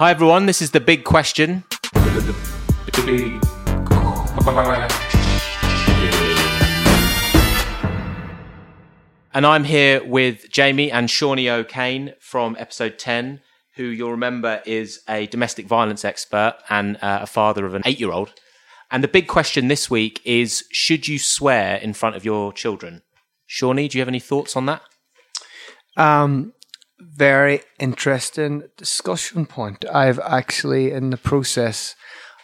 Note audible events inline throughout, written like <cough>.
Hi, everyone. This is the big question. And I'm here with Jamie and Seany O'Kane from episode 10, who you'll remember is a domestic violence expert and uh, a father of an eight year old. And the big question this week is should you swear in front of your children? Seany, do you have any thoughts on that? Um, very interesting discussion point. I've actually in the process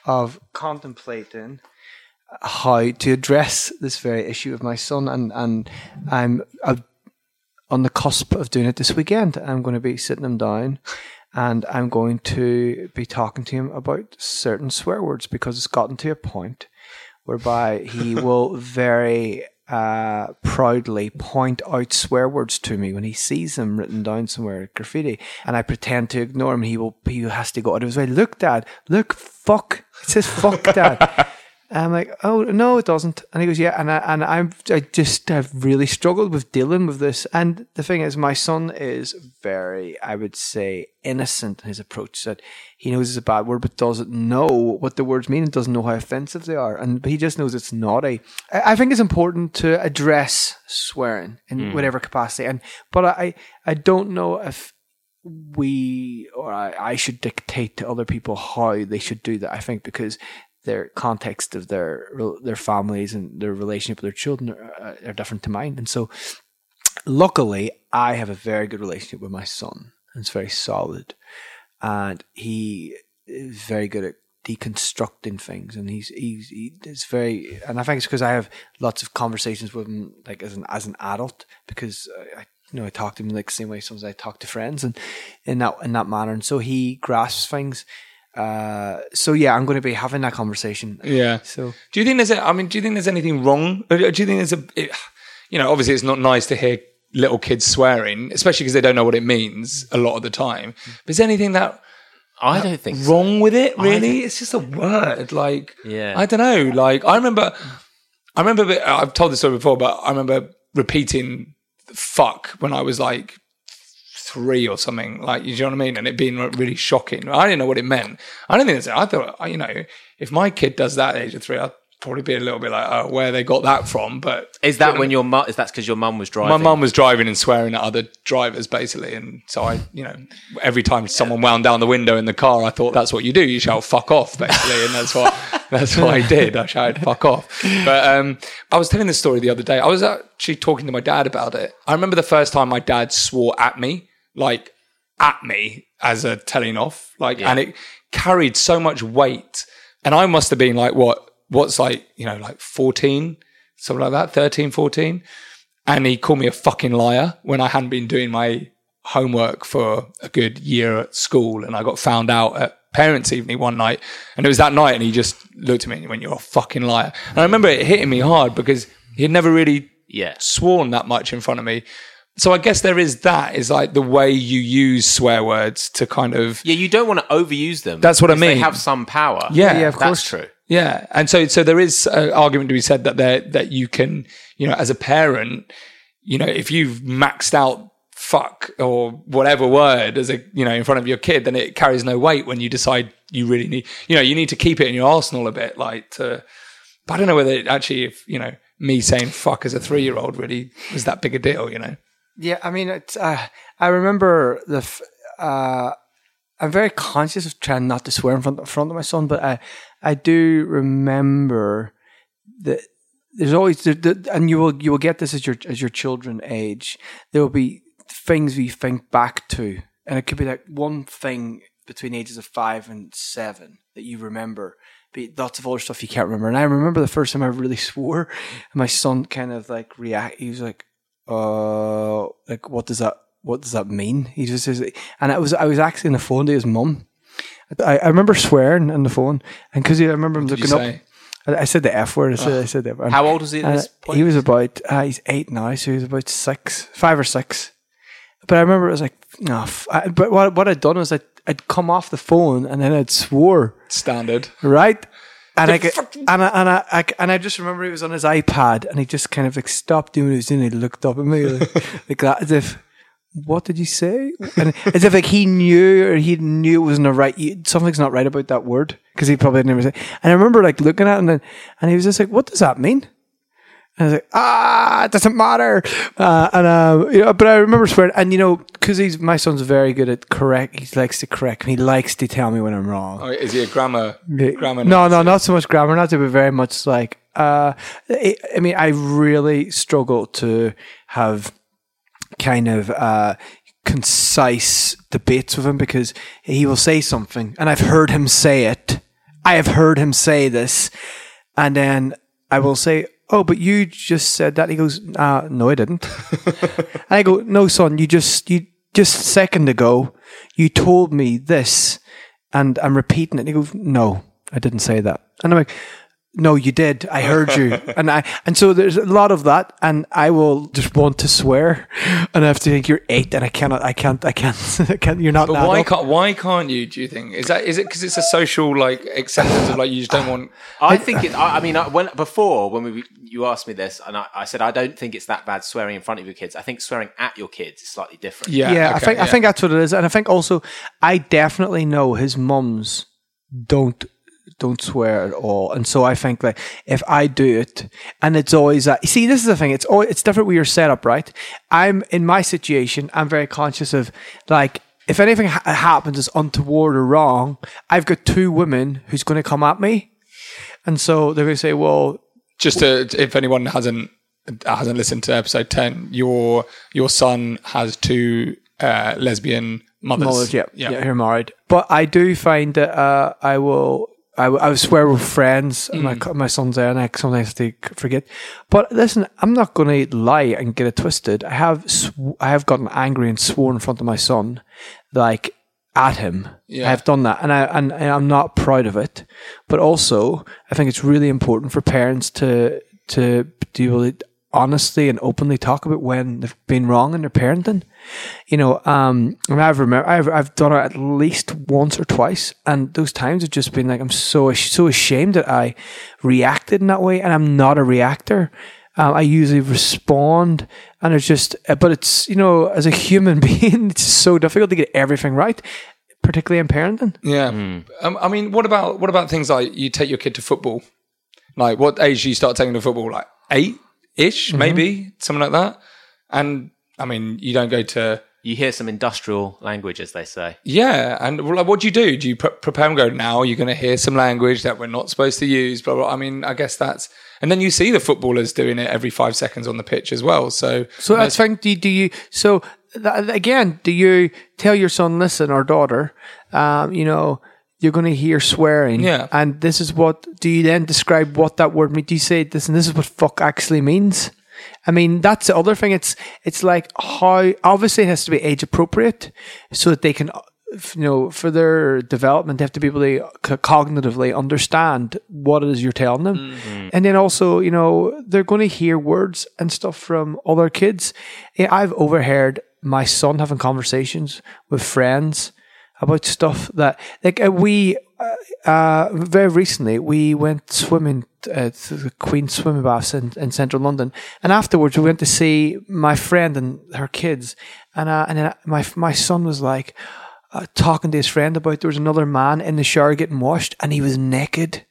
of contemplating how to address this very issue of my son, and and I'm uh, on the cusp of doing it this weekend. I'm going to be sitting him down. And I'm going to be talking to him about certain swear words because it's gotten to a point whereby he will very uh, proudly point out swear words to me when he sees them written down somewhere graffiti, and I pretend to ignore him. He will. He has to go out of his way. Look, Dad. Look, fuck. It says fuck, Dad. <laughs> I'm like, oh no, it doesn't. And he goes, yeah. And I and I'm I just have really struggled with dealing with this. And the thing is, my son is very, I would say, innocent in his approach. That he knows it's a bad word, but doesn't know what the words mean and doesn't know how offensive they are. And he just knows it's naughty. I, I think it's important to address swearing in hmm. whatever capacity. And but I I don't know if we or I, I should dictate to other people how they should do that. I think because their context of their their families and their relationship with their children are, uh, are different to mine, and so luckily I have a very good relationship with my son. It's very solid, and he is very good at deconstructing things. And he's he's he's very and I think it's because I have lots of conversations with him like as an as an adult because I, you know I talk to him like the same way sometimes I talk to friends and in that in that manner. And so he grasps things uh so yeah I'm going to be having that conversation Yeah. so Do you think there's? A, I mean, do you think there's anything wrong? Uh, Do you think there's a? It, you know, obviously, it's not nice to hear little kids swearing, especially because they don't know what it means a lot of the time. But is there anything that I don't think so. wrong with it? Really, it's just a word. Like, Yeah. I don't know. Like, I remember, I remember. that- I've told this story before, but I remember repeating "fuck" when I was like three or something. Like, you know what I mean? And it being really shocking. I didn't know what it meant. I don't think it's. I thought, you know, if my kid does that at age of three, I'd probably be a little bit like, oh, where they got that from. But Is that when your mum? Is that because your mum was driving? my mum was driving and swearing at other drivers, basically, and so I, you know, every time someone wound down the window in the car, I thought that's what you do. You shout "fuck off," basically, and that's what <laughs> that's what I did. I shouted "fuck off." But um, I was telling this story the other day. I was actually talking to my dad about it. I remember the first time my dad swore at me, like at me as a telling off, like, and it carried so much weight. And I must have been like, what? What's like, you know, like 14, something like that, 13, 14 and he called me a fucking liar when I hadn't been doing my homework for a good year at school, and I got found out at parents' evening one night, and it was that night, and he just looked at me and he went, "You're a fucking liar," and I remember it hitting me hard because he had never really Yeah. sworn that much in front of me. So I guess there is that is like the way you use swear words to kind of Yeah, you don't want to overuse them. That's what I because They have some power. Yeah, yeah, of that's course. true. Yeah, and so so there is an argument to be said that there that you can, you know, as a parent, you know, if you've maxed out fuck or whatever word as a you know in front of your kid, then it carries no weight when you decide you really need, you know, you need to keep it in your arsenal a bit, like to. But I don't know whether it actually, if you know, me saying fuck as a three year old really was that big a deal, you know. Yeah, I mean, it's, uh, I remember the. F- uh, I'm very conscious of trying not to swear in front, front of my son, but I, I do remember that there's always, the, and you will you will get this as your as your children age. There will be things we think back to, and it could be like one thing between ages of five and seven that you remember. Be lots of other stuff you can't remember. And I remember the first time I really swore, and my son kind of like react. He was like, uh, like what does that what does that mean? He just says, and I was I was actually on the phone to his mum. I, I remember swearing on the phone, and because I remember him looking up. I I said the F word. I said, I said the F word. How old was he at this point? He was about, uh, he's eight now, so he was about six, five or six. But I remember it was like, no. f- I- but what, what I'd done was I'd, I'd come off the phone and then I'd swore, Standard. right? And I, get- and I, and I, I, and I just remember he was on his iPad and he just kind of like stopped doing what he was doing. He looked up at me like, <laughs> like that, as if, what did you say? And as if like he knew or he knew it wasn't a right, something's not right about that word because he probably never said. And I remember like looking at him and, and he was just like, what does that mean? And I was like, ah, it doesn't matter. Uh, and, uh, you know, but I remember swearing, and you know, because he's, my son's very good at correct, he likes to correct me, he likes to tell me when I'm wrong. Oh, is he a grammar? grammar No, no, not so much grammar, not to be very much like. Uh, I I mean, I really struggle to have kind of uh, concise debates with him because he will say something, and I've heard him say it. I have heard him say this, and then I will say, "Oh, but you just said that." He goes, uh, "No, I didn't." <laughs> and I go, "No, son, you just you just a second ago you told me this." and I'm repeating it. And he goes, "No, I didn't say that." And I'm like, "No, you did. I heard you." <laughs> and I and so there's a lot of that, and I will just want to swear, and I have to think you're eight, and I cannot, I can't, I can't, <laughs> I can't. You're not. But why adult." can't why can't you? Do you think is that is it because it's a social like acceptance of like you just don't want? I think it. I, I mean, I, when before when we you asked me this, and I, I said I don't think it's that bad swearing in front of your kids. I think swearing at your kids is slightly different. Yeah, yeah, I okay, think I think that's what it is, and I think also I definitely know his mums don't don't swear at all, and so I think like if I do it, and it's always that. You see, this is the thing. It's always, it's different with your setup, right? I'm in my situation. I'm very conscious of like. If anything ha- happens is untoward or wrong, I've got two women who's going to come at me, and so they're going to say, "Well, Just to, if anyone hasn't hasn't listened to episode ten, your your son has two uh, lesbian mothers. Mothers, yeah, yeah, who are married. But I do find that uh, I will. I, I swear with friends. and My mm. son's there, and I sometimes to forget. But listen, I'm not going to lie and get it twisted. I have sw- I have gotten angry and sworn in front of my son, like at him. Yeah. I have done that, and I and, and I'm not proud of it. But also, I think it's really important for parents to to it honestly and openly talk about when they've been wrong in their parenting. You know, um, and I've remember I've I've done it at least once or twice, and those times have just been like I'm so so ashamed that I reacted in that way, and I'm not a reactor. Um, I usually respond, and it's just, uh, but it's you know, as a human <laughs> being, it's so difficult to get everything right, particularly in parenting. Yeah. Um, I mean, what about what about things like you take your kid to football? Like, what age do you start taking to football? Like eight ish, maybe something like that. And I mean, you don't go to You hear some industrial language, as they say. yeah. And like, what do you do? Do you pre- prepare and go now? You're going to hear some language that we're not supposed to use. Blah blah. I mean, I guess that's. And then you see the footballers doing it every five seconds on the pitch as well. So, So that's fine. Do, do you? So that, again, do you tell your son, listen, or daughter, um, you know, you're going to hear swearing, Yeah. and this is what. Do you then describe what that word means? Do you say this and this is what fuck actually means? I mean, that's the other thing. It's it's like how obviously it has to be age appropriate, so that they can, you know, for their development, they have to be able to cognitively understand what it is you're telling them, and then also, you know, they're going to hear words and stuff from other kids. Yeah, I've overheard my son having conversations with friends about stuff that like uh, we uh, uh, very recently we went swimming at the Queen swimming baths in, in central London, and afterwards we went to see my friend and her kids, and uh, and then my my son was like uh, talking to his friend about there was another man in the shower getting washed and he was naked,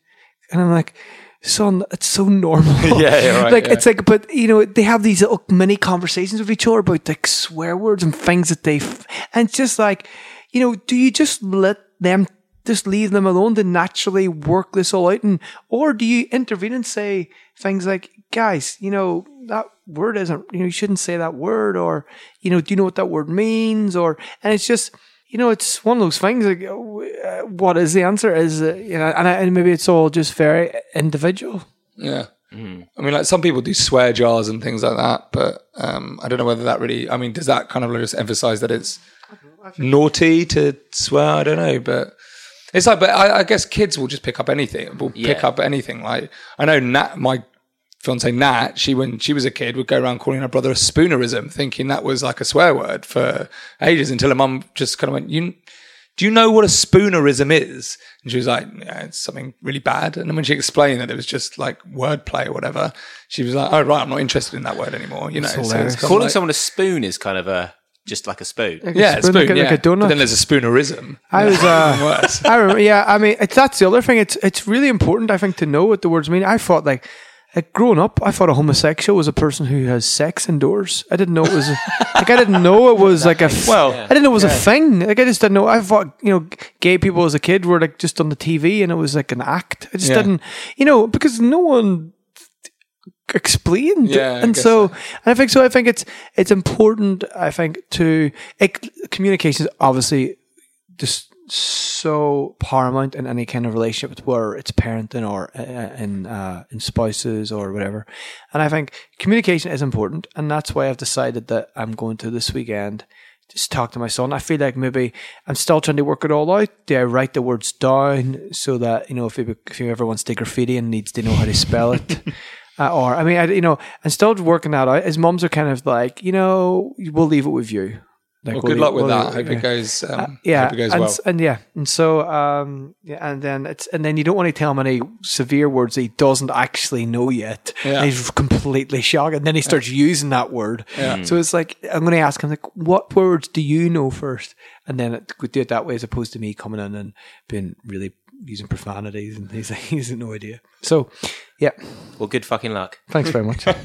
and I'm like. Son, it's so normal. <laughs> Yeah, yeah, right, like yeah. it's like, but you know, they have these little mini conversations with each other about like swear words and things that they, f- and it's just like, you know, do you just let them just leave them alone to naturally work this all out, and or do you intervene and say things like, guys, you know, that word isn't, you know, you shouldn't say that word, or you know, do you know what that word means, or and it's just. You know, it's one of those things. Like, uh, what is the answer? Is uh, you know, and, I, and maybe it's all just very individual. Yeah. I mean, like some people do swear jars and things like that, but um, I don't know whether that really. I mean, does that kind of just emphasize that it's naughty to swear? I don't know, but it's like. But I, I guess kids will just pick up anything. Will pick up anything. Like I know Nat, my fiance Nat, she when she was a kid would go around calling her brother a spoonerism, thinking that was like a swear word for ages until her mum just kind of went, "You." Do you know what a spoonerism is? And she was like, yeah, it's something really bad. And then when she explained that it was just like wordplay or whatever, she was like, oh, right, I'm not interested in that word anymore. You know, so it's hilarious. kind of Calling like- someone a spoon is kind of a just like a spoon. Yeah, spoon, spoon, like a- yeah. like a donut. But then there's a spoonerism. I was. Uh, <laughs> I remember, yeah, I mean, it's, that's the other thing. It's it's really important, I think, to know what the words mean. I thought like, like growing up, I thought a homosexual was a person who has sex indoors. I didn't know it was like I didn't know it was like a f- Well, I didn't know it was a thing. Like I just didn't know. I thought you know, gay people as a kid were like just on the TV and it was like an act. I just Yeah. didn't, you know, because no one explained. Yeah, and so, so. and I think so. I think it's it's important. I think to it, communication is obviously just so paramount in any kind of relationship, where it's parenting or uh, in uh, in spouses or whatever. And I think communication is important, and that's why I've decided that I'm going to this weekend. Just talk to my son. I feel like maybe I'm still trying to work it all out. Do I write the words down so that you know if he, if he ever wants to graffiti and needs to know how to spell it, <laughs> uh, or I mean, I, you know, I'm still working that out. His moms are kind of like, you know, we'll leave it with you. Like, Well, we'll good leave- luck with we'll that. leave- Hope yeah. it goes. Um, Yeah, hope it goes and, well. and yeah, and so um, yeah, and then it's and then you don't want to tell him any severe words that he doesn't actually know yet. Yeah. And he's completely shocked, and then he starts using that word. Yeah. So it's like I'm going to ask him like, what words do you know first, and then it, we do it that way as opposed to me coming in and being really using profanities, and he's like, <laughs> he's no idea. So yeah, Well, good fucking luck. thanks very much. <laughs>